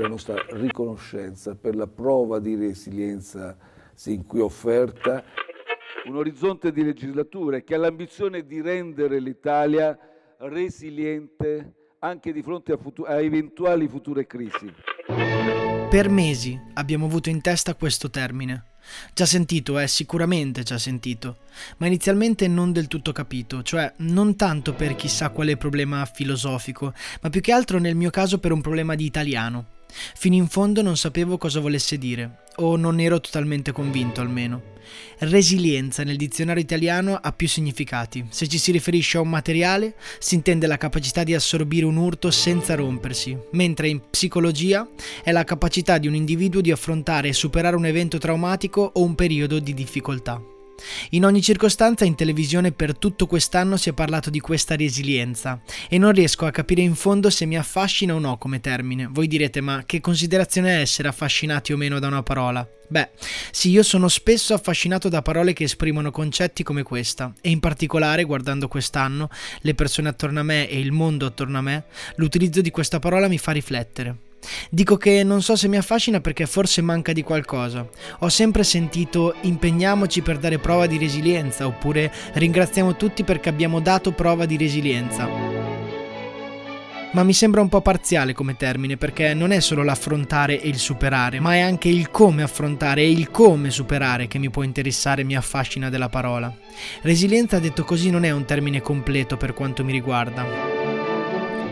la nostra riconoscenza per la prova di resilienza sin qui offerta, un orizzonte di legislature che ha l'ambizione di rendere l'Italia resiliente anche di fronte a, futu- a eventuali future crisi. Per mesi abbiamo avuto in testa questo termine. Già sentito, eh, sicuramente già sentito, ma inizialmente non del tutto capito, cioè non tanto per chissà quale problema filosofico, ma più che altro nel mio caso per un problema di italiano. Fino in fondo non sapevo cosa volesse dire, o non ero totalmente convinto almeno. Resilienza nel dizionario italiano ha più significati. Se ci si riferisce a un materiale, si intende la capacità di assorbire un urto senza rompersi, mentre in psicologia è la capacità di un individuo di affrontare e superare un evento traumatico o un periodo di difficoltà. In ogni circostanza in televisione per tutto quest'anno si è parlato di questa resilienza e non riesco a capire in fondo se mi affascina o no come termine. Voi direte ma che considerazione è essere affascinati o meno da una parola? Beh, sì, io sono spesso affascinato da parole che esprimono concetti come questa e in particolare guardando quest'anno le persone attorno a me e il mondo attorno a me, l'utilizzo di questa parola mi fa riflettere. Dico che non so se mi affascina perché forse manca di qualcosa. Ho sempre sentito impegniamoci per dare prova di resilienza oppure ringraziamo tutti perché abbiamo dato prova di resilienza. Ma mi sembra un po' parziale come termine perché non è solo l'affrontare e il superare, ma è anche il come affrontare e il come superare che mi può interessare e mi affascina della parola. Resilienza detto così non è un termine completo per quanto mi riguarda.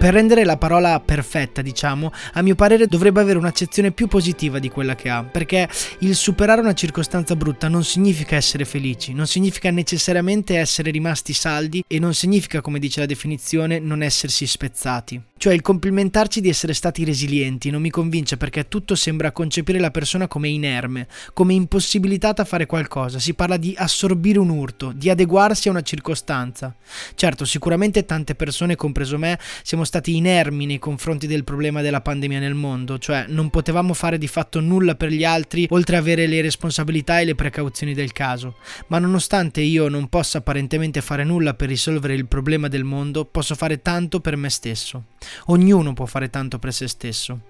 Per rendere la parola perfetta, diciamo, a mio parere dovrebbe avere un'accezione più positiva di quella che ha, perché il superare una circostanza brutta non significa essere felici, non significa necessariamente essere rimasti saldi e non significa, come dice la definizione, non essersi spezzati. Cioè il complimentarci di essere stati resilienti non mi convince perché tutto sembra concepire la persona come inerme, come impossibilitata a fare qualcosa. Si parla di assorbire un urto, di adeguarsi a una circostanza. Certo, sicuramente tante persone, compreso me, siamo stati inermi nei confronti del problema della pandemia nel mondo, cioè non potevamo fare di fatto nulla per gli altri oltre avere le responsabilità e le precauzioni del caso. Ma nonostante io non possa apparentemente fare nulla per risolvere il problema del mondo, posso fare tanto per me stesso. Ognuno può fare tanto per se stesso.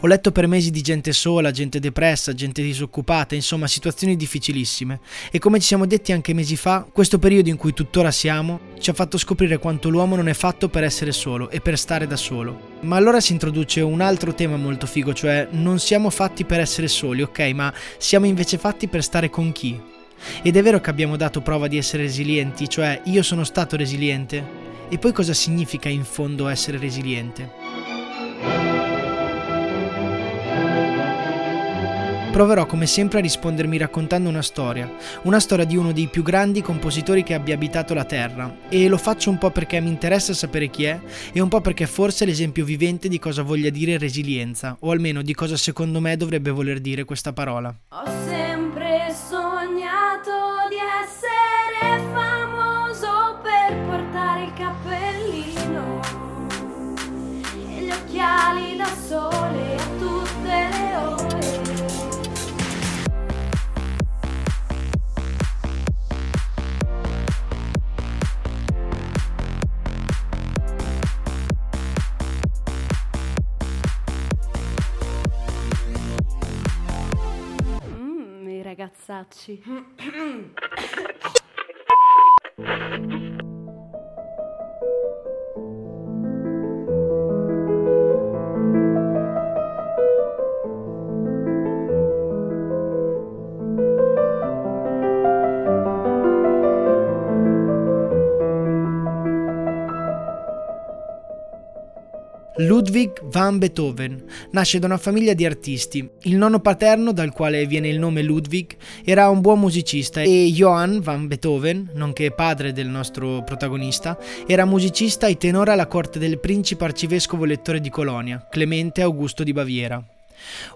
Ho letto per mesi di gente sola, gente depressa, gente disoccupata, insomma situazioni difficilissime. E come ci siamo detti anche mesi fa, questo periodo in cui tuttora siamo ci ha fatto scoprire quanto l'uomo non è fatto per essere solo e per stare da solo. Ma allora si introduce un altro tema molto figo, cioè non siamo fatti per essere soli, ok, ma siamo invece fatti per stare con chi? Ed è vero che abbiamo dato prova di essere resilienti, cioè io sono stato resiliente? E poi cosa significa in fondo essere resiliente? Proverò come sempre a rispondermi raccontando una storia, una storia di uno dei più grandi compositori che abbia abitato la Terra, e lo faccio un po' perché mi interessa sapere chi è e un po' perché forse è l'esempio vivente di cosa voglia dire resilienza, o almeno di cosa secondo me dovrebbe voler dire questa parola. Ho ragazzacci. Ludwig van Beethoven nasce da una famiglia di artisti. Il nonno paterno, dal quale viene il nome Ludwig, era un buon musicista e Johann van Beethoven, nonché padre del nostro protagonista, era musicista e tenore alla corte del principe arcivescovo lettore di Colonia, Clemente Augusto di Baviera.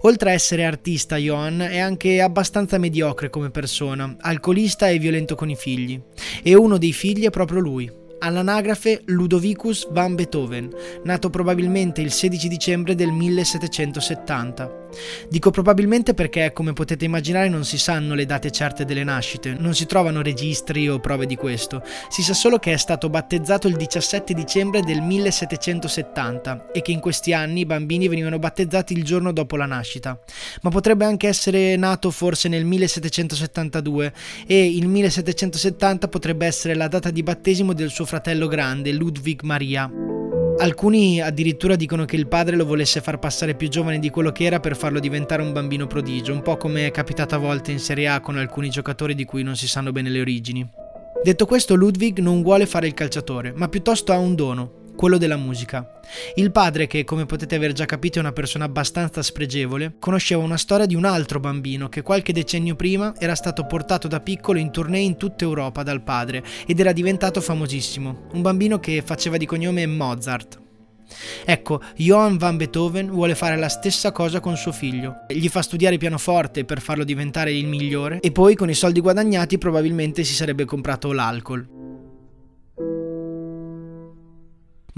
Oltre a essere artista, Johann è anche abbastanza mediocre come persona, alcolista e violento con i figli. E uno dei figli è proprio lui, all'anagrafe Ludovicus van Beethoven, nato probabilmente il 16 dicembre del 1770. Dico probabilmente perché, come potete immaginare, non si sanno le date certe delle nascite, non si trovano registri o prove di questo. Si sa solo che è stato battezzato il 17 dicembre del 1770 e che in questi anni i bambini venivano battezzati il giorno dopo la nascita. Ma potrebbe anche essere nato forse nel 1772 e il 1770 potrebbe essere la data di battesimo del suo fratello grande, Ludwig Maria. Alcuni addirittura dicono che il padre lo volesse far passare più giovane di quello che era per farlo diventare un bambino prodigio, un po' come è capitato a volte in Serie A con alcuni giocatori di cui non si sanno bene le origini. Detto questo, Ludwig non vuole fare il calciatore, ma piuttosto ha un dono, quello della musica. Il padre, che come potete aver già capito è una persona abbastanza spregevole, conosceva una storia di un altro bambino che qualche decennio prima era stato portato da piccolo in tournée in tutta Europa dal padre ed era diventato famosissimo, un bambino che faceva di cognome Mozart. Ecco, Johann van Beethoven vuole fare la stessa cosa con suo figlio. Gli fa studiare pianoforte per farlo diventare il migliore e poi con i soldi guadagnati probabilmente si sarebbe comprato l'alcol.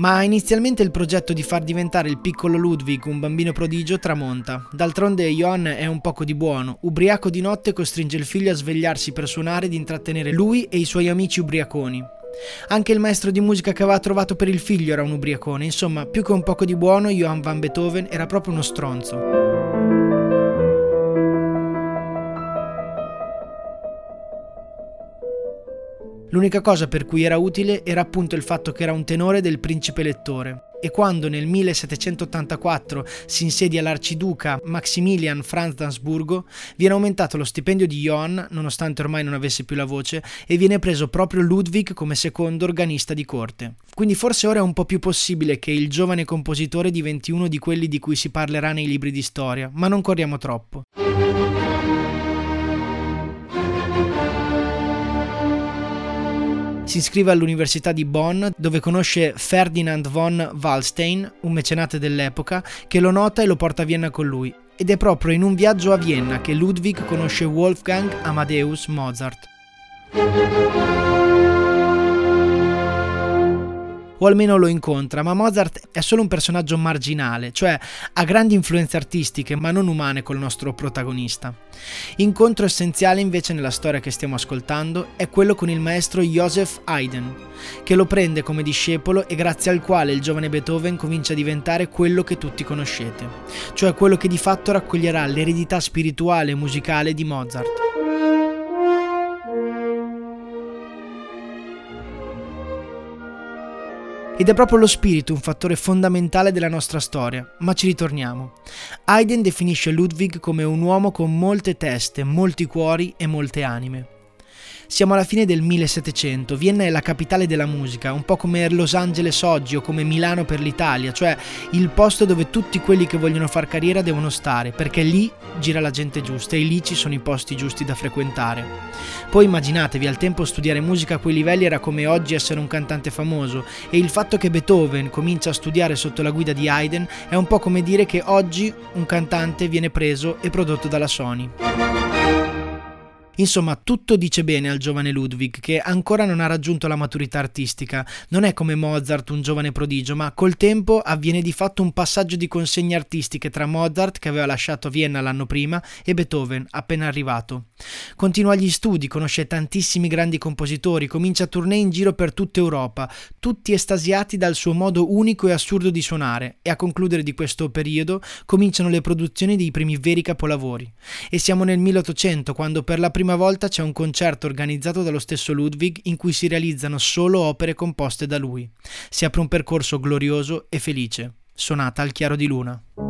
Ma inizialmente il progetto di far diventare il piccolo Ludwig un bambino prodigio tramonta. D'altronde Johann è un poco di buono. Ubriaco di notte costringe il figlio a svegliarsi per suonare ed intrattenere lui e i suoi amici ubriaconi. Anche il maestro di musica che aveva trovato per il figlio era un ubriacone, insomma, più che un poco di buono, Johann van Beethoven era proprio uno stronzo. L'unica cosa per cui era utile era appunto il fatto che era un tenore del principe lettore. E quando nel 1784 si insedia l'arciduca Maximilian Franz d'Asburgo, viene aumentato lo stipendio di Johann, nonostante ormai non avesse più la voce, e viene preso proprio Ludwig come secondo organista di corte. Quindi forse ora è un po' più possibile che il giovane compositore diventi uno di quelli di cui si parlerà nei libri di storia, ma non corriamo troppo. Si iscrive all'Università di Bonn dove conosce Ferdinand von Wallstein, un mecenate dell'epoca, che lo nota e lo porta a Vienna con lui. Ed è proprio in un viaggio a Vienna che Ludwig conosce Wolfgang Amadeus Mozart o almeno lo incontra, ma Mozart è solo un personaggio marginale, cioè ha grandi influenze artistiche ma non umane col nostro protagonista. Incontro essenziale invece nella storia che stiamo ascoltando è quello con il maestro Joseph Haydn, che lo prende come discepolo e grazie al quale il giovane Beethoven comincia a diventare quello che tutti conoscete, cioè quello che di fatto raccoglierà l'eredità spirituale e musicale di Mozart. Ed è proprio lo spirito un fattore fondamentale della nostra storia, ma ci ritorniamo. Haydn definisce Ludwig come un uomo con molte teste, molti cuori e molte anime. Siamo alla fine del 1700, Vienna è la capitale della musica, un po' come Los Angeles oggi o come Milano per l'Italia, cioè il posto dove tutti quelli che vogliono far carriera devono stare, perché lì gira la gente giusta e lì ci sono i posti giusti da frequentare. Poi immaginatevi, al tempo studiare musica a quei livelli era come oggi essere un cantante famoso e il fatto che Beethoven comincia a studiare sotto la guida di Haydn è un po' come dire che oggi un cantante viene preso e prodotto dalla Sony. Insomma, tutto dice bene al giovane Ludwig, che ancora non ha raggiunto la maturità artistica. Non è come Mozart, un giovane prodigio, ma col tempo avviene di fatto un passaggio di consegne artistiche tra Mozart, che aveva lasciato Vienna l'anno prima, e Beethoven, appena arrivato. Continua gli studi, conosce tantissimi grandi compositori, comincia tournée in giro per tutta Europa, tutti estasiati dal suo modo unico e assurdo di suonare, e a concludere di questo periodo cominciano le produzioni dei primi veri capolavori. E siamo nel 1800, quando per la prima prima volta c'è un concerto organizzato dallo stesso Ludwig in cui si realizzano solo opere composte da lui. Si apre un percorso glorioso e felice, sonata al chiaro di luna.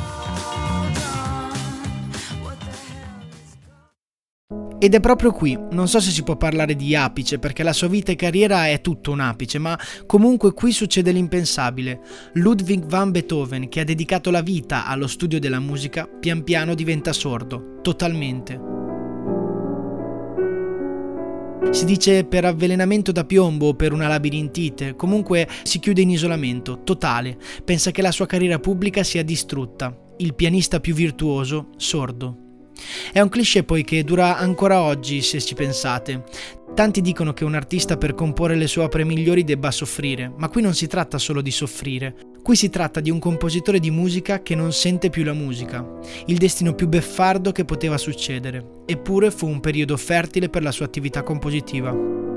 Ed è proprio qui, non so se si può parlare di apice perché la sua vita e carriera è tutto un apice, ma comunque qui succede l'impensabile. Ludwig van Beethoven, che ha dedicato la vita allo studio della musica, pian piano diventa sordo, totalmente. Si dice per avvelenamento da piombo o per una labirintite, comunque si chiude in isolamento, totale, pensa che la sua carriera pubblica sia distrutta, il pianista più virtuoso, sordo. È un cliché poi che dura ancora oggi se ci pensate. Tanti dicono che un artista per comporre le sue opere migliori debba soffrire, ma qui non si tratta solo di soffrire, qui si tratta di un compositore di musica che non sente più la musica, il destino più beffardo che poteva succedere, eppure fu un periodo fertile per la sua attività compositiva.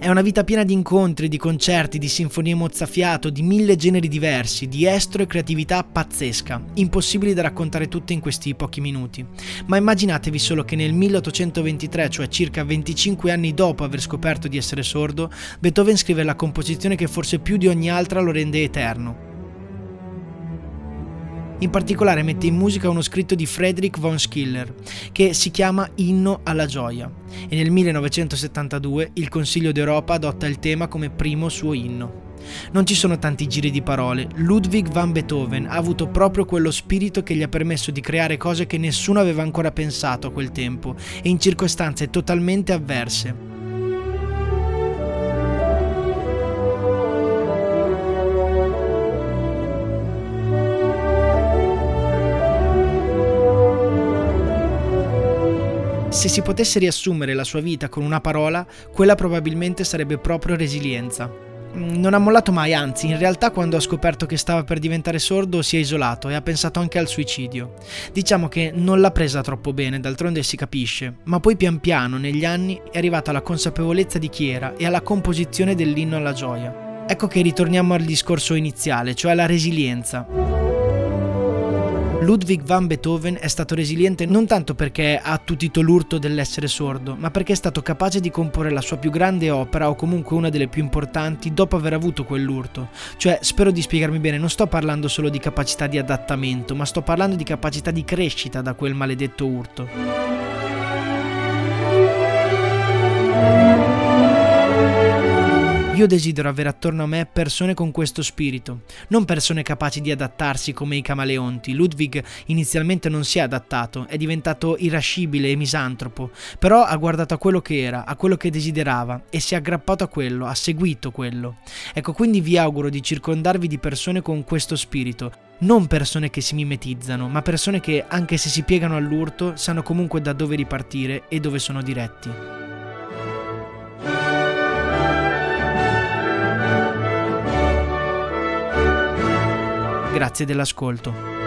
È una vita piena di incontri, di concerti, di sinfonie mozzafiato, di mille generi diversi, di estro e creatività pazzesca, impossibili da raccontare tutte in questi pochi minuti. Ma immaginatevi solo che nel 1823, cioè circa 25 anni dopo aver scoperto di essere sordo, Beethoven scrive la composizione che forse più di ogni altra lo rende eterno, in particolare mette in musica uno scritto di Friedrich von Schiller che si chiama Inno alla gioia e nel 1972 il Consiglio d'Europa adotta il tema come primo suo inno. Non ci sono tanti giri di parole, Ludwig van Beethoven ha avuto proprio quello spirito che gli ha permesso di creare cose che nessuno aveva ancora pensato a quel tempo e in circostanze totalmente avverse. Se si potesse riassumere la sua vita con una parola, quella probabilmente sarebbe proprio resilienza. Mm, non ha mollato mai, anzi, in realtà quando ha scoperto che stava per diventare sordo si è isolato e ha pensato anche al suicidio. Diciamo che non l'ha presa troppo bene, d'altronde si capisce, ma poi pian piano, negli anni, è arrivata alla consapevolezza di chi era e alla composizione dell'inno alla gioia. Ecco che ritorniamo al discorso iniziale, cioè alla resilienza. Ludwig van Beethoven è stato resiliente non tanto perché ha attutito l'urto dell'essere sordo, ma perché è stato capace di comporre la sua più grande opera o comunque una delle più importanti dopo aver avuto quell'urto. Cioè, spero di spiegarmi bene, non sto parlando solo di capacità di adattamento, ma sto parlando di capacità di crescita da quel maledetto urto. Io desidero avere attorno a me persone con questo spirito, non persone capaci di adattarsi come i camaleonti. Ludwig inizialmente non si è adattato, è diventato irascibile e misantropo, però ha guardato a quello che era, a quello che desiderava e si è aggrappato a quello, ha seguito quello. Ecco, quindi vi auguro di circondarvi di persone con questo spirito, non persone che si mimetizzano, ma persone che, anche se si piegano all'urto, sanno comunque da dove ripartire e dove sono diretti. Grazie dell'ascolto.